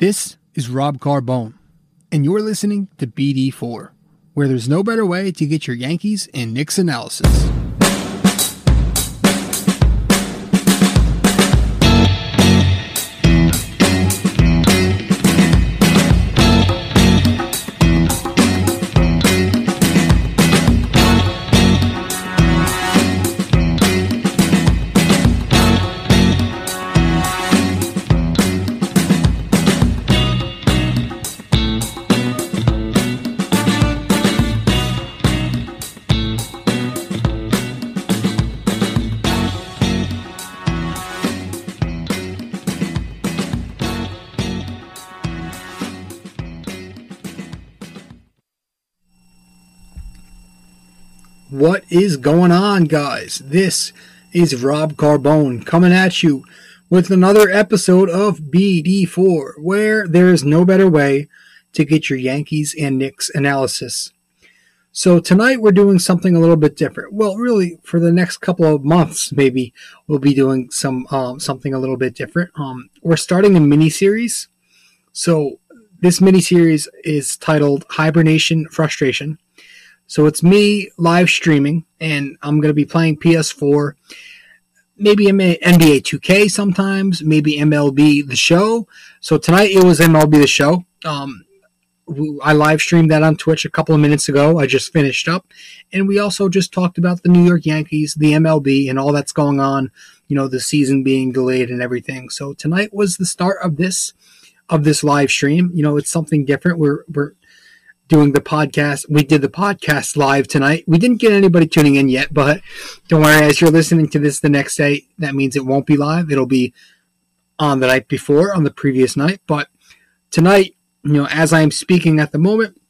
This is Rob Carbone, and you're listening to BD4, where there's no better way to get your Yankees and Knicks analysis. What is going on, guys? This is Rob Carbone coming at you with another episode of BD4, where there is no better way to get your Yankees and Knicks analysis. So tonight we're doing something a little bit different. Well, really, for the next couple of months, maybe we'll be doing some um, something a little bit different. Um, we're starting a mini series. So this mini series is titled Hibernation Frustration so it's me live streaming, and I'm going to be playing PS4, maybe NBA 2K sometimes, maybe MLB The Show. So tonight it was MLB The Show. Um, I live streamed that on Twitch a couple of minutes ago. I just finished up. And we also just talked about the New York Yankees, the MLB, and all that's going on, you know, the season being delayed and everything. So tonight was the start of this of this live stream. You know, it's something different. We're we're doing the podcast. We did the podcast live tonight. We didn't get anybody tuning in yet, but don't worry. As you're listening to this the next day, that means it won't be live. It'll be on the night before, on the previous night. But tonight, you know, as I'm speaking at the moment,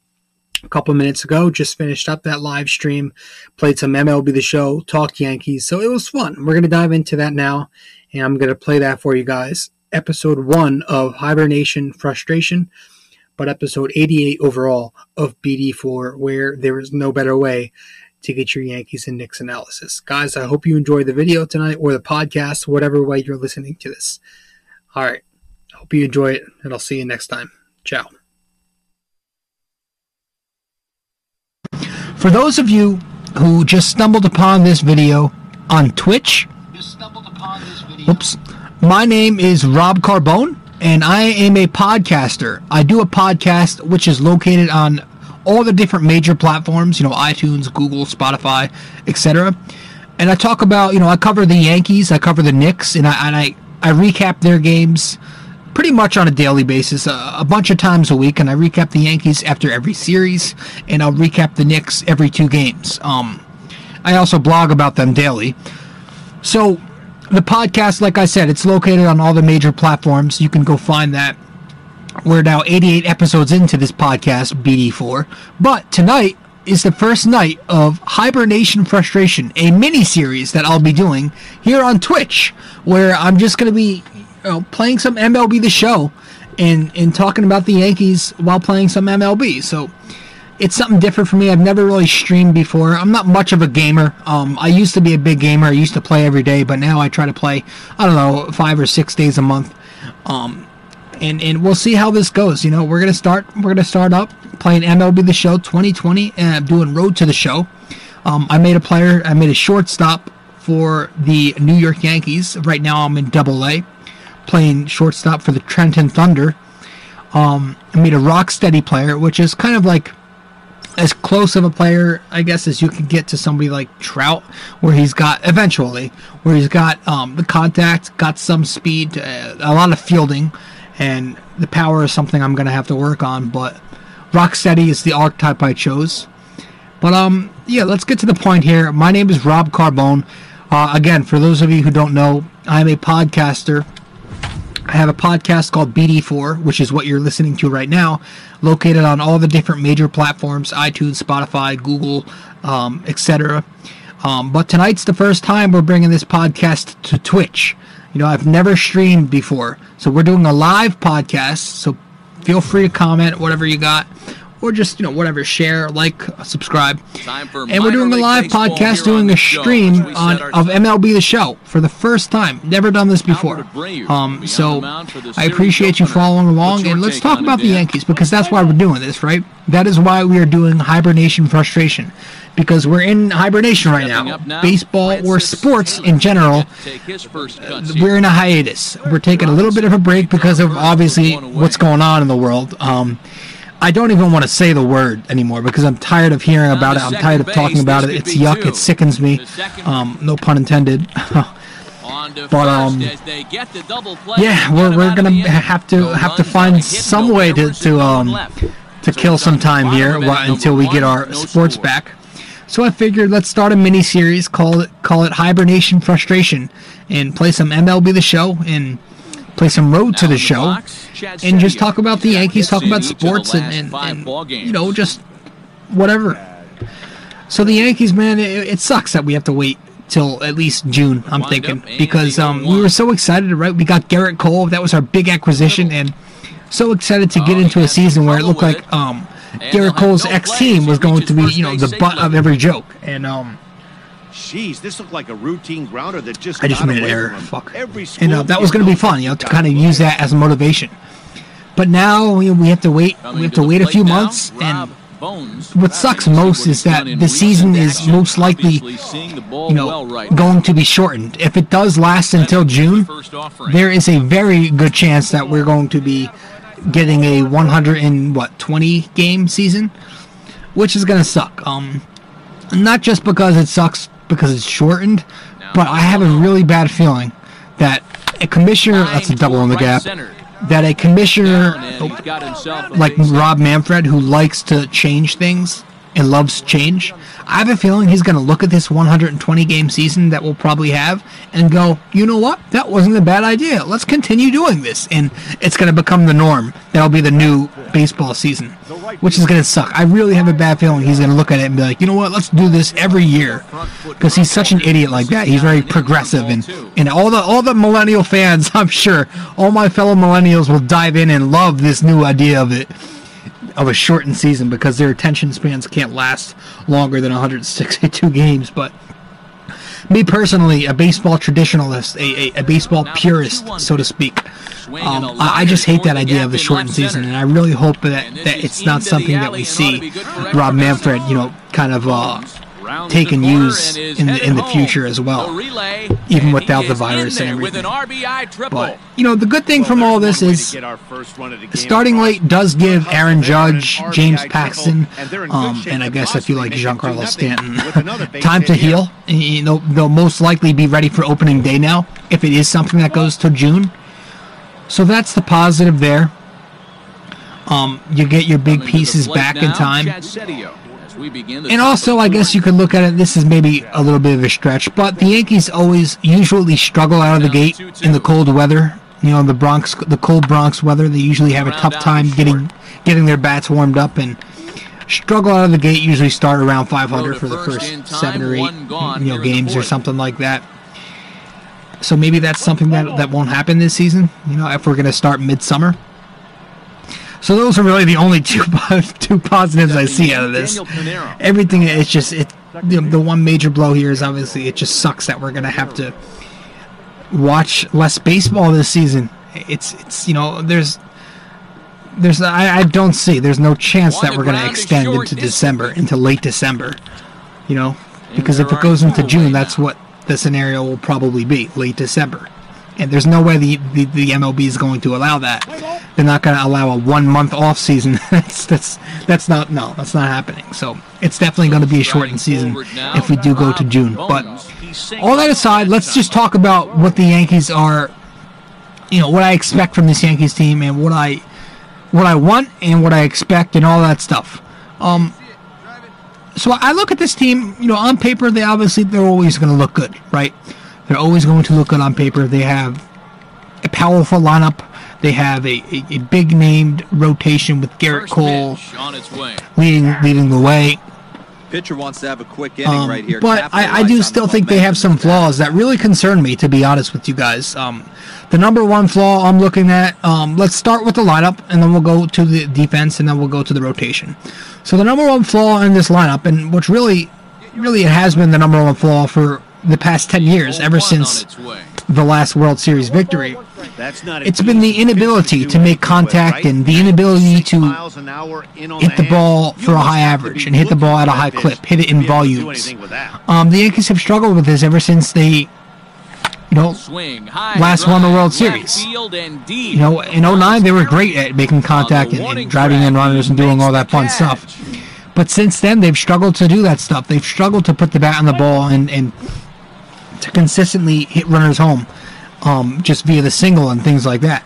a couple minutes ago, just finished up that live stream, played some MLB The Show, talked Yankees. So it was fun. We're going to dive into that now, and I'm going to play that for you guys. Episode one of Hibernation Frustration but episode 88 overall of BD4, where there is no better way to get your Yankees and Knicks analysis. Guys, I hope you enjoy the video tonight or the podcast, whatever way you're listening to this. All right. Hope you enjoy it, and I'll see you next time. Ciao. For those of you who just stumbled upon this video on Twitch, oops, my name is Rob Carbone and I am a podcaster. I do a podcast which is located on all the different major platforms, you know, iTunes, Google, Spotify, etc. And I talk about, you know, I cover the Yankees, I cover the Knicks, and I and I, I recap their games pretty much on a daily basis, uh, a bunch of times a week, and I recap the Yankees after every series, and I'll recap the Knicks every two games. Um, I also blog about them daily. So the podcast, like I said, it's located on all the major platforms. You can go find that. We're now 88 episodes into this podcast, BD4. But tonight is the first night of Hibernation Frustration, a mini series that I'll be doing here on Twitch, where I'm just going to be you know, playing some MLB The Show and, and talking about the Yankees while playing some MLB. So it's something different for me. I've never really streamed before. I'm not much of a gamer. Um, I used to be a big gamer. I used to play every day, but now I try to play, I don't know, five or six days a month. Um, and and we'll see how this goes. You know, we're gonna start. We're gonna start up playing MLB The Show 2020, and I'm doing Road to the Show. Um, I made a player. I made a shortstop for the New York Yankees. Right now, I'm in Double A, playing shortstop for the Trenton Thunder. Um, I made a rock steady player, which is kind of like as close of a player, I guess, as you can get to somebody like Trout, where he's got eventually, where he's got um, the contact, got some speed, uh, a lot of fielding, and the power is something I'm gonna have to work on. But Rocksteady is the archetype I chose. But um, yeah, let's get to the point here. My name is Rob Carbone. Uh, again, for those of you who don't know, I'm a podcaster I have a podcast called BD4, which is what you're listening to right now, located on all the different major platforms iTunes, Spotify, Google, um, etc. Um, but tonight's the first time we're bringing this podcast to Twitch. You know, I've never streamed before. So we're doing a live podcast. So feel free to comment whatever you got. Or just you know whatever share like subscribe. And we're doing a live podcast doing a stream on of mlb the show for the first time. Never done this before. Um, so i appreciate you following along and let's talk about the yankees because that's why we're doing this right? That is why we are doing hibernation frustration because we're in hibernation right now. Baseball or sports in general, we're in a hiatus. We're taking a little bit of a break because of obviously what's going on in the world. Um, I don't even want to say the word anymore because I'm tired of hearing about it. I'm tired of talking about it. It's yuck. It sickens me. Um, no pun intended. but um, yeah, we're, we're gonna have to have to find some way to to um to kill some time here until we get our sports back. So I figured let's start a mini series, call it call it Hibernation Frustration, and play some MLB the Show and play some Road to the Show, and just talk about the Yankees, talk about sports, and, and, and you know just whatever. So the Yankees, man, it, it sucks that we have to wait till at least June. I'm thinking because um, we were so excited, right? We got Gerrit Cole. That was our big acquisition, and so excited to get oh, into a season where it looked like um, Gerrit Cole's ex team was going to be, you know, the butt of every joke. And um, Jeez, this looked like a routine grounder that just I just made an error. Fuck. And uh, that was going to be fun, you know, to kind of use that as a motivation. But now we, we have to wait. We have to wait a few months, and what sucks most is that the season is most likely, you know, going to be shortened. If it does last until June, there is a very good chance that we're going to be getting a 100 and what 20 game season, which is gonna suck. Um, not just because it sucks because it's shortened, but I have a really bad feeling that a commissioner that's a double on the gap. That a commissioner like Rob Manfred, who likes to change things and loves change, I have a feeling he's going to look at this 120 game season that we'll probably have and go, you know what? That wasn't a bad idea. Let's continue doing this. And it's going to become the norm. That'll be the new baseball season, which is going to suck. I really have a bad feeling he's going to look at it and be like, you know what? Let's do this every year. Because he's such an idiot like that. He's very progressive. And, and all the, all the millennial fans, I'm sure, all my fellow millennials will dive in and love this new idea of it of a shortened season because their attention spans can't last longer than 162 games. But me personally, a baseball traditionalist, a, a, a baseball purist, so to speak, um, I, I, just hate that idea of the shortened season, and I really hope that, that it's not something that we see Rob Manfred, you know, kind of uh, take and use in the, in the future as well, even without the virus and everything. But you know, the good thing from all this is starting late does give Aaron Judge, James Paxton, um, and I guess if you like Giancarlo Stanton, time to heal. You know, they'll most likely be ready for opening day now if it is something that goes to June. So that's the positive there. Um, you get your big pieces back in time. And also, I guess you could look at it. This is maybe a little bit of a stretch, but the Yankees always usually struggle out of the gate in the cold weather. You know, the Bronx, the cold Bronx weather. They usually have a tough time getting getting their bats warmed up and struggle out of the gate. Usually start around 500 for the first seven or eight you know games or something like that. So maybe that's something that that won't happen this season. You know, if we're going to start midsummer. So those are really the only two two positives I see out of this. Everything is just it. The, the one major blow here is obviously it just sucks that we're gonna have to watch less baseball this season. It's it's you know there's there's I, I don't see there's no chance that we're gonna extend into December into late December. You know because if it goes into June, that's what the scenario will probably be late December and there's no way the, the, the MLB is going to allow that. They're not going to allow a one month off season. that's that's that's not no, that's not happening. So it's definitely going to be a shortened season if we do go to June. But all that aside, let's just talk about what the Yankees are. You know what I expect from this Yankees team and what I what I want and what I expect and all that stuff. Um, so I look at this team. You know, on paper, they obviously they're always going to look good, right? They're always going to look good on paper. They have a powerful lineup. They have a, a, a big named rotation with Gerrit Cole leading leading the way. Pitcher wants to have a quick inning Um, right here. but I, I do still the think they have some flaws that really concern me, to be honest with you guys. Um, the number one flaw I'm looking at, um, let's start with the lineup, and then we'll go to the defense, and then we'll go to the rotation. So the number one flaw in this lineup, and which really, really it has been the number one flaw for the past 10 years, ever since on its way. the last World Series victory. It's been the inability to make contact and the inability to hit the ball for a high average and hit the ball at a high clip, hit it in volumes. Um, the Yankees have struggled with this ever since they, you know, Swing high. Last won the World Series. Field and deep. you know, in 09 they were great at making contact and, and driving in runners and doing all that fun stuff. But since then they've struggled to do that stuff. They've struggled to put the bat on the ball and, and to consistently hit runners home, um, just via the single and things like that.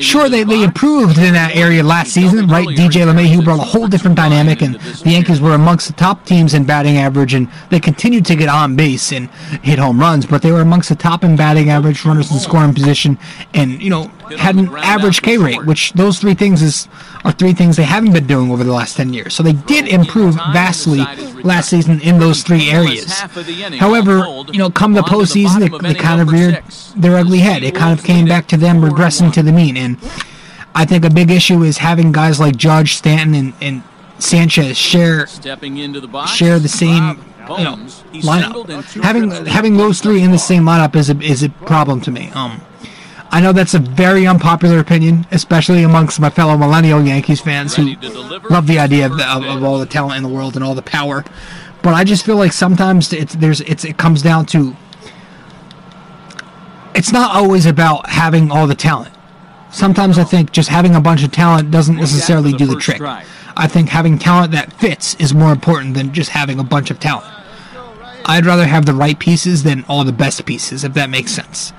Sure, they, they improved in that area last season, right? DJ LeMahieu brought a whole different dynamic, and the Yankees were amongst the top teams in batting average, and they continued to get on base and hit home runs, but they were amongst the top in batting average, runners in scoring position, and you know had an average K rate, which those three things is are three things they haven't been doing over the last ten years. So they did improve vastly last season in those three areas. However, you know, come the postseason, they, they kind of reared their ugly head. It kind of came back to them regressing to the mean. And I think a big issue is having guys like Judge, Stanton, and, and Sanchez share Stepping into the box. share the same Bob you know Bones. He singled and lineup. Having having those three in the same lineup is a is a problem to me. Um, I know that's a very unpopular opinion, especially amongst my fellow millennial Yankees fans who Ready to deliver love the idea of, the, of, of all the talent in the world and all the power. But I just feel like sometimes it's there's it's it comes down to it's not always about having all the talent. Sometimes I think just having a bunch of talent doesn't necessarily do the trick. I think having talent that fits is more important than just having a bunch of talent. I'd rather have the right pieces than all the best pieces, if that makes sense.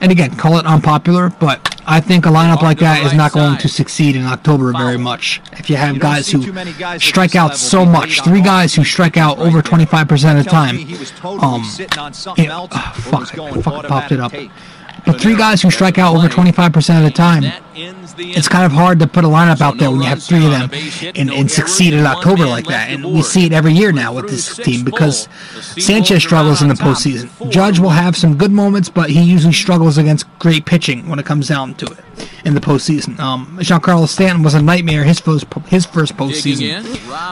And again, call it unpopular, but I think a lineup like that is not going to succeed in October very much. If you have guys who strike out so much, three guys who strike out over 25% of the time. Um, sitting on something it- else ah, fuck, I fucking popped it up. Automatic take. But three guys who strike out over 25% of the time, That ends the it's kind of hard to put a lineup out there when you have three of them a base hit, and, and succeed in October like that. And we see it every year now with this team because Sanchez struggles in the on top, postseason. Judge will have some good moments, but he usually struggles against great pitching when it comes down to it in the postseason. Um, Giancarlo Stanton was a nightmare his first his first postseason.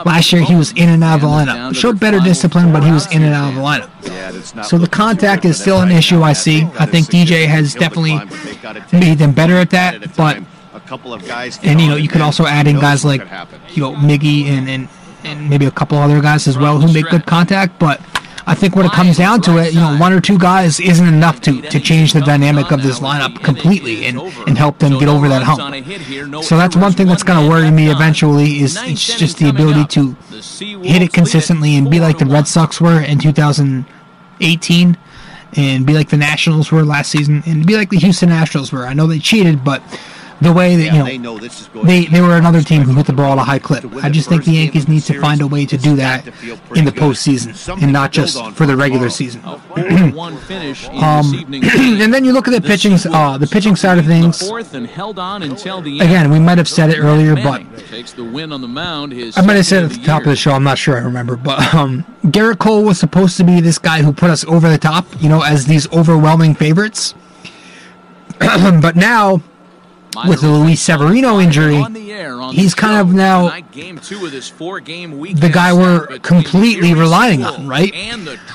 Last year he was in and out of the lineup. Showed better discipline, but he was in and out of the lineup. Yeah, that's not So the contact is still an issue. I see. Got I a think DJ has significant hill to definitely climb, but they've gotta take made them better at that, but a couple of guys and you know you on could also add in guys like you know Miggy and and and maybe a couple other guys as well who make good contact but I think when it comes down to it, you know, one or two guys isn't enough to, to change the dynamic of this lineup completely and, and help them get over that hump. So that's one thing that's going to worry me eventually is it's just the ability to hit it consistently and be like the Red Sox were in 2018 and be like the Nationals were last season and be like the Houston Astros were. I know they cheated, but the way that, Yeah, you they know, know this is going they, they were another team who hit the ball at a high clip. I just think the Yankees need to find a way to do that in the postseason and not just for the regular season. A 4-1 finish in Um, this evening's game. and then you look at the pitching, uh, the pitching side of things. and held on until the. Again, we might have said it earlier, but takes the win on the mound. His I might have said second at the top of the show. I'm not sure. I remember, but um, Gerrit Cole was supposed to be this guy who put us over the top, you know, as these overwhelming favorites. but now, with the Luis Severino injury, he's kind of now game two of this four-game the guy we're completely relying on, right?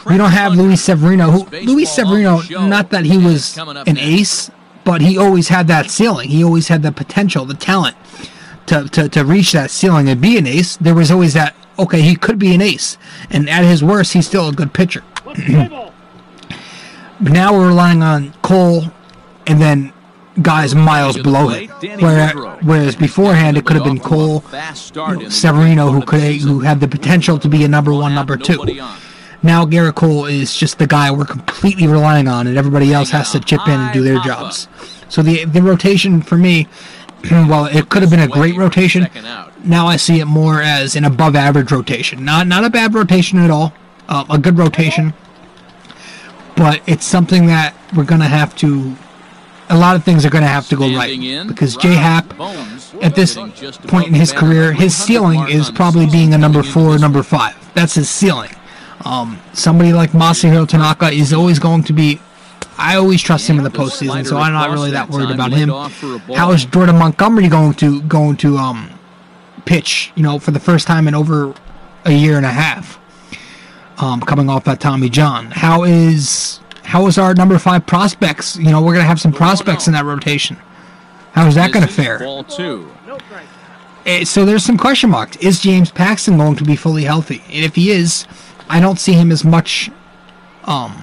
We don't have Luis Severino. Who Luis Severino? on the show Not that he was an ace, but he always had that ceiling. He always had the potential, the talent to, to, to reach that ceiling and be an ace. There was always that. Okay, he could be an ace, and at his worst, he's still a good pitcher. but now we're relying on Cole, and then guys miles below. Danny Where, whereas beforehand, it could have been Off to a Cole, you know, Severino, who could who had the potential to be a number one, One number two. Now Gerrit Cole is just the guy we're completely relying on, and everybody else has to chip in and do their jobs. So the the rotation for me, well, it could have been a great rotation. Now I see it more as an above average rotation, not not a bad rotation at all, uh, a good rotation. But it's something that we're gonna have to a lot of things are going to have to go right because J Happ, at this point in his career, his ceiling is probably being a number four, number five. That's his ceiling. Um, somebody like Masahiro Tanaka is always going to be. I always trust him in the postseason, so I'm not really that worried about him. How is Jordan Montgomery going to going to um, pitch? You know, for the first time in over a year and a half, um, coming off that Tommy John. How is how is our number five prospects? You know, we're gonna have some prospects in that rotation. How is that gonna fare? Ball two. Eh, So there's some question marks. Is James Paxton going to be fully healthy? And if he is, I don't see him as much. Um,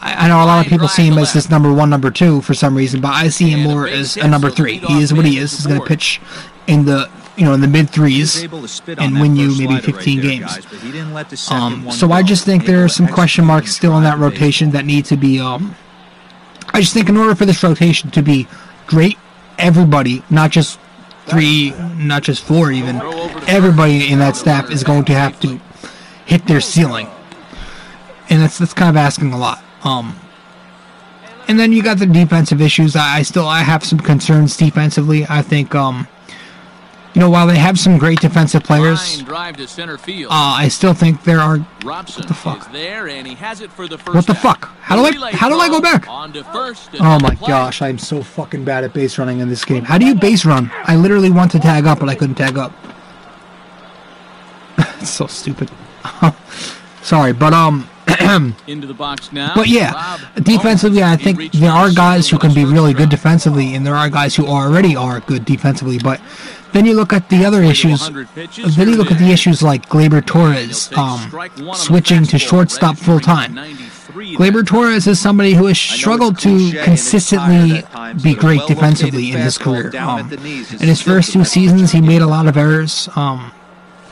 I, I know a lot of people see him as this number one, number two for some reason, but I see him more as a number three. He is what he is. He's going to pitch in the you know in the mid threes and win you maybe 15 games. Um, so I just think there are some question marks still in that rotation that need to be. Um, I just think in order for this rotation to be great, everybody, not just three, not just four, even everybody in that staff is going to have to hit their ceiling, and that's that's kind of asking a lot. Um, and then you got the defensive issues. I, I still I have some concerns defensively. I think um, you know while they have some great defensive players, Line drive to center field. uh, I still think there are Robson the fuck? there, and he has it for the first What the fuck? How do I- how do I go back? On to first. and Oh my gosh, I'm so fucking bad at base running in this game. How do you base run? I literally want to tag up, but I couldn't tag up. it's so stupid. Sorry, but um, Into the box now. but yeah, Rob defensively, I think there are guys who can be really good defensively, and there are guys who already are good defensively. But then you look at the other issues. Then you look at the issues like Gleyber Torres um, strike one on the switching to shortstop full time. 93 Gleyber Torres is somebody who has struggled to consistently tired at times, be great defensively in his career. Um, at the knees is in his first two seasons, he made a lot of errors. Um,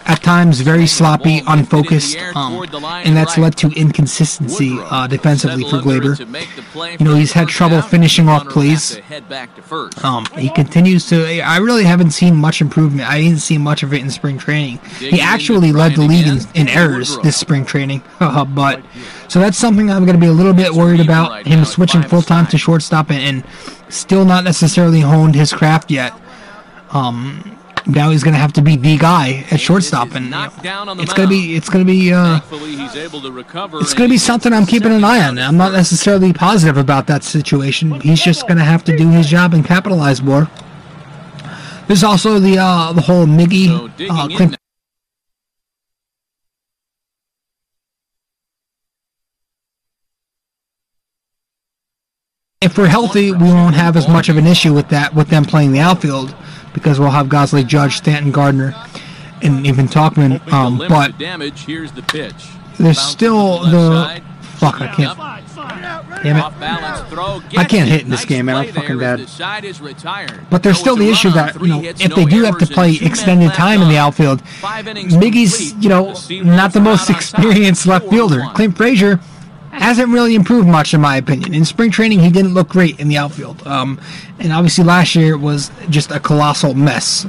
at times, very sloppy, Ball lifted in the unfocused, um, toward the line and that's led to inconsistency uh, defensively for Gleyber. to make the play You know, he's had trouble finishing off plays. has to head back to first. Um, he continues to. I really haven't seen much improvement. I didn't see much of it in spring training. He actually led the league in, in errors this spring training. but so that's something I'm going to be a little bit worried about. Him switching full time to shortstop and, and still not necessarily honed his craft yet. Um, now he's going to have to be the guy at shortstop, and you know, knocked down on the it's going to be it's going to be uh, he's able to recover it's going to be something I'm keeping an eye on. I'm not necessarily positive about that situation. He's just going to have to do his job and capitalize more. There's also the uh, the whole Miggy uh, Clint if we're healthy, we won't have as much of an issue with that with them playing the outfield because we'll have guys like Judge, Stanton, Gardner, and even Tauchman. Um, but damage. Here's the pitch. there's still the fuck. I can't. Damn it. Off balance throw. I can't hit in this game, man. I'm fucking bad. the side is retired. But there's still the issue that you know if they do have to play and two men extended time in the outfield, Miggy's you know not the most out on top, experienced left fielder. Clint Frazier hasn't really improved much in my opinion. In spring training, he didn't look great in the outfield, um, and obviously last year was just a colossal mess.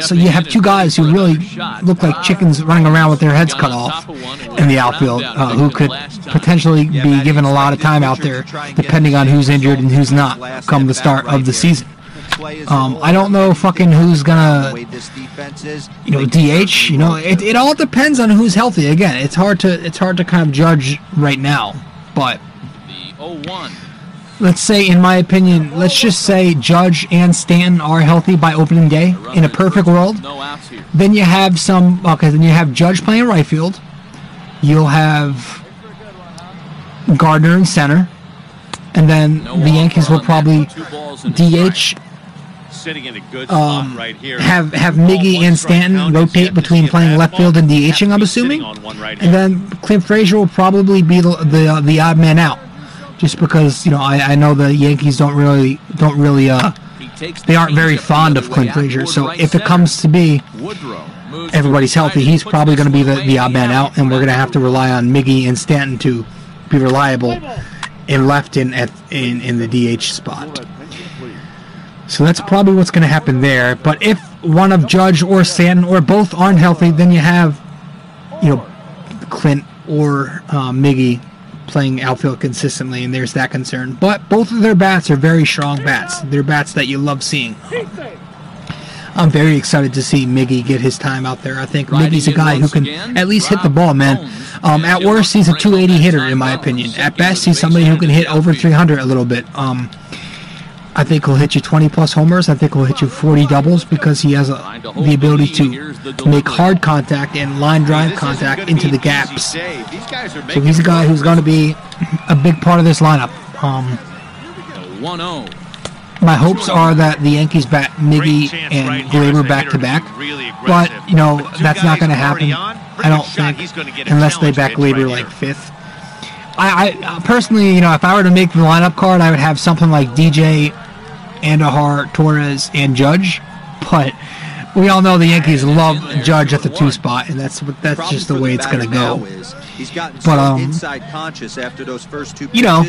So you have two guys who really look like chickens running around with their heads cut off top of one and was in the outfield, uh, who could potentially be given a lot of time out there, to try and get depending on who's injured and who's not come the start of the season. Play is Um, I don't know fucking who's gonna way this defense is, you know, DH. You know, it, it all depends on who's healthy. Again, it's hard to it's hard to kind of judge right now. But 0-1. let's say, in my opinion, let's just say Judge and Stanton are healthy by opening day in a perfect world. No outs here. Then you have some. Okay, then you have Judge playing right field. You'll have Gardner in center, and then the Yankees will probably Two balls and a DH strike. Sitting in a good spot um, right here. have have Miggy and Stanton rotate between playing left fastball. field and Have DHing. to I'm assuming, on one right and then Clint Frazier will probably be the the, the odd man out, just because you know I, I know the Yankees don't really don't really uh they aren't very fond of Clint way out Frazier. So right if it comes to be everybody's healthy, he's probably going to be the, the odd man out, and we're going to have to rely on Miggy and Stanton to be reliable in left in at in, in the DH spot. So that's probably what's going to happen there. But if one of Judge or Stanton or both aren't healthy, then you have, you know, Clint or uh, Miggy playing outfield consistently, and there's that concern. But both of their bats are very strong bats. They're bats that you love seeing. I'm very excited to see Miggy get his time out there. I think Miggy's a guy who can at least hit the ball, man. Um, at worst, he's a 280 hitter in my opinion. At best, he's somebody who can hit over 300 a little bit. Um, I think he'll hit you 20 plus homers. I think he'll hit you 40 doubles because he has a, the ability to make hard contact and line drive contact into the gaps. save. These guys are So he's a guy who's going to be a big part of this lineup. Um, The 1 0. my hopes are that the Yankees bat Miggy and right Gleyber back to back, but you know that's not going to happen. I don't think he's gonna get a unless they back right Gleyber here. like fifth. I, I uh, personally, you know, if I were to make the lineup card, I would have something like DJ, Andujar, Torres, and Judge. But we all know the Yankees love Judge at the two spot, and that's that's Problem just the way it's going to go. is He's gotten But, um, inside conscious after those first two you know,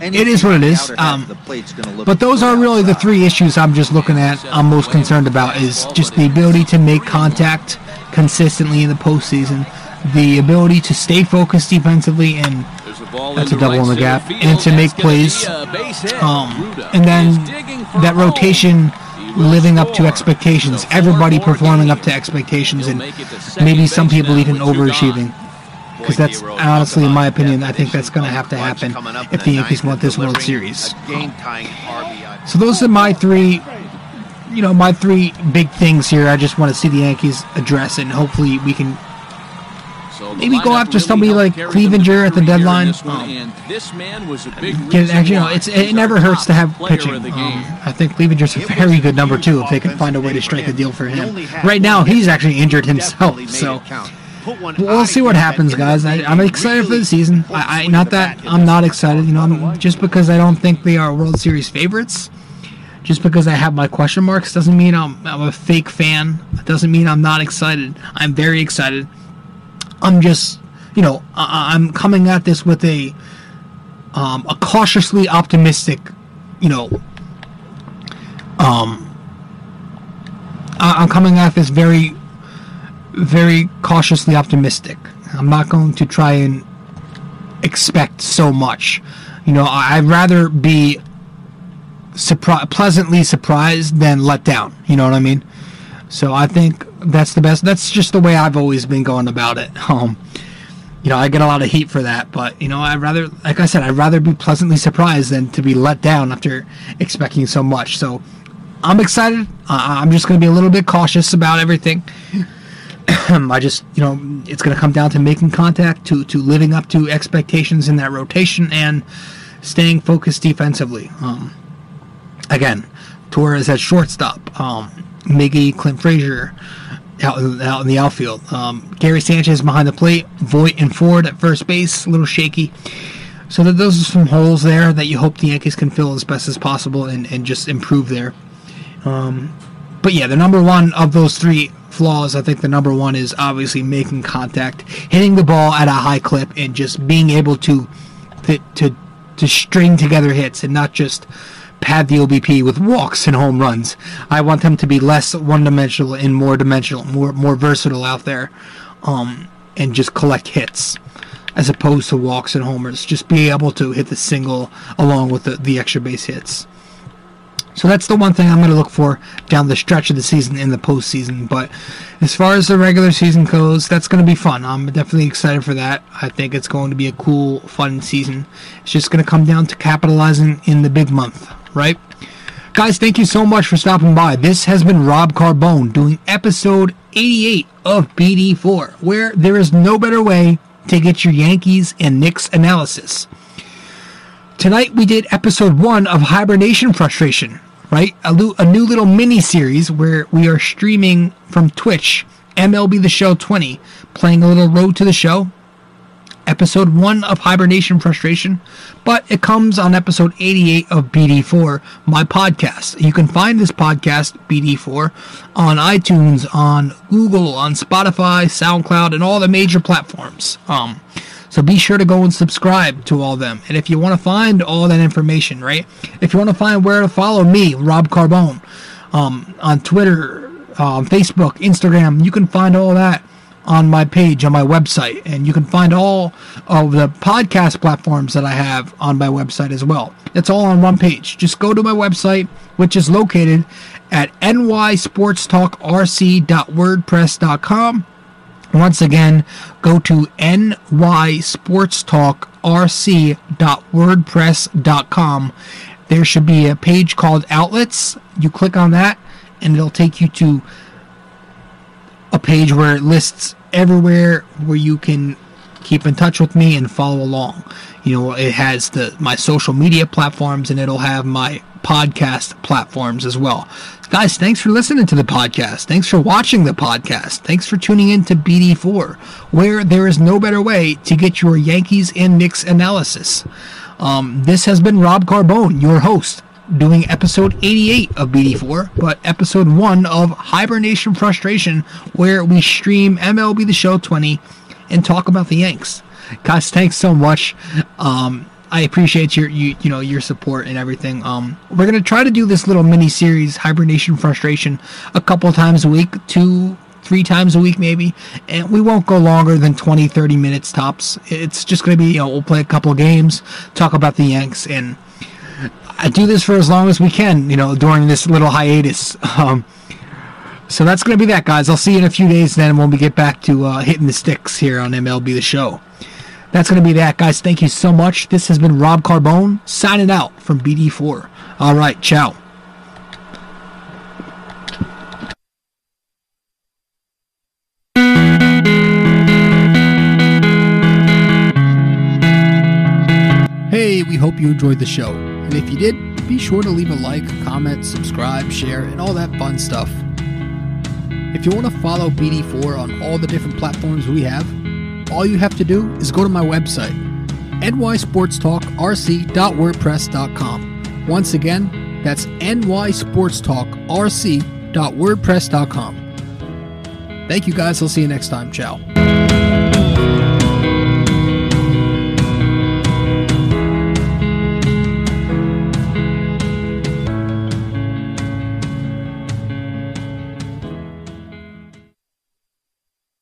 it is what it is. Um, of the plate's gonna look But those are really the three issues I'm just looking at. I'm most concerned about is just the ability to make contact consistently in the postseason, the ability to stay focused defensively, and That's a double right in the gap. field. And to make plays, be a base hit. um, and then is digging for that rotation living up to expectations. Everybody performing up to expectations, and make it to second maybe some people even overachieving. Because that's honestly, in my opinion, I think that's going to have to happen if the Yankees want this World Series. a game-tying RBI. So those are my three, you know, my three big things here. I just want to see the Yankees address, it, and hopefully we can Maybe go after somebody like Clevinger at the victory here in deadline. this Um, man was a big get actually. You know, it's it never hurts to have pitching. Um. I think Clevinger's a very good number two if they can find a way to strike a deal for him. Right now, he's actually injured himself. So. it count. Put one We'll see what happens, guys. I, I'm excited for the season. I, I not that I'm not excited. You know, I'm, just because I don't think they are World Series favorites, just because I have my question marks, doesn't mean I'm, I'm a fake fan. It doesn't mean I'm not excited. I'm very excited. I'm just, you know, I, I'm coming at this with a um, a cautiously optimistic, you know, um, I, I'm coming at this very, very cautiously optimistic. I'm not going to try and expect so much. You know, I'd rather be surpri- pleasantly surprised than let down. You know what I mean? So I think that's the best. That's just the way I've always been going about it. Um, you know, I get a lot of heat for that, but you know, I'd rather, like I said, I'd rather be pleasantly surprised than to be let down after expecting so much. So I'm excited. Uh, I'm just going to be a little bit cautious about everything. I just, you know, it's going to come down to making contact, to to living up to expectations in that rotation, and staying focused defensively. Um, again, Torres at shortstop, um, Miggy, Clint Frazier out, in- out in the outfield, um, Gary Sanchez behind the plate, Voit and Ford at first base, a little shaky. So that those are some holes there that you hope the Yankees can fill as best as possible and, and just improve there. Um, but yeah, the number one of those three flaws, I think the number one is obviously making contact, hitting the ball at a high clip, and just being able to to to, to string together hits and not just pad the OBP with walks and home runs. I want them to be less one-dimensional and more dimensional, more more versatile out there, um, and just collect hits as opposed to walks and homers. Just be able to hit the single along with the, the extra base hits. So that's the one thing I'm going to look for down the stretch of the season in the postseason. But as far as the regular season goes, that's going to be fun. I'm definitely excited for that. I think it's going to be a cool, fun season. It's just going to come down to capitalizing in the big month, right? Guys, thank you so much for stopping by. This has been Rob Carbone doing episode 88 of BD4, where there is no better way to get your Yankees and Knicks analysis. Tonight we did episode one of Hibernation Frustration, right? A, lu- a new little mini series where we are streaming from Twitch, MLB The Show 20, playing a little Road to the Show. Episode one of Hibernation Frustration, but it comes on episode 88 of BD4, my podcast. You can find this podcast, BD4, on iTunes, on Google, on Spotify, SoundCloud, and all the major platforms. Um, so be sure to go and subscribe to all them. And if you want to find all that information, right? If you want to find where to follow me, Rob Carbone, um, on Twitter, um, Facebook, Instagram, you can find all that on my page on my website, and you can find all of the podcast platforms that I have on my website as well. It's all on one page. Just go to my website, which is located at nysportstalkrc.wordpress.com. Once again, go to nysportstalkrc.wordpress.com. There should be a page called Outlets. You click on that, and it'll take you to a page where it lists everywhere where you can keep in touch with me and follow along. You know, it has the my social media platforms and it'll have my podcast platforms as well. Guys, thanks for listening to the podcast. Thanks for watching the podcast. Thanks for tuning in to BD4, where there is no better way to get your Yankees and Knicks analysis. Um, this has been Rob Carbone, your host doing episode 88 of BD4, but episode 1 of Hibernation Frustration, where we stream MLB The Show 20 and talk about the Yanks. Guys, thanks so much. Um, I appreciate your you you know your support and everything. Um, we're gonna try to do this little mini series, Hibernation Frustration, a couple times a week, two three times a week maybe and we won't go longer than 20 30 minutes tops it's just going to be you know we'll play a couple games talk about the yanks and I do this for as long as we can, you know, during this little hiatus. Um, so that's going to be that, guys. I'll see you in a few days then when we get back to uh, hitting the sticks here on MLB The Show. That's going to be that, guys. Thank you so much. This has been Rob Carbone signing out from BD4. All right, ciao. Hey, we hope you enjoyed the show. And if you did, be sure to leave a like, comment, subscribe, share, and all that fun stuff. If you want to follow BD4 on all the different platforms we have, all you have to do is go to my website, nysportstalkrc.wordpress.com. Once again, that's nysportstalkrc.wordpress.com. Thank you guys. I'll see you next time. Ciao.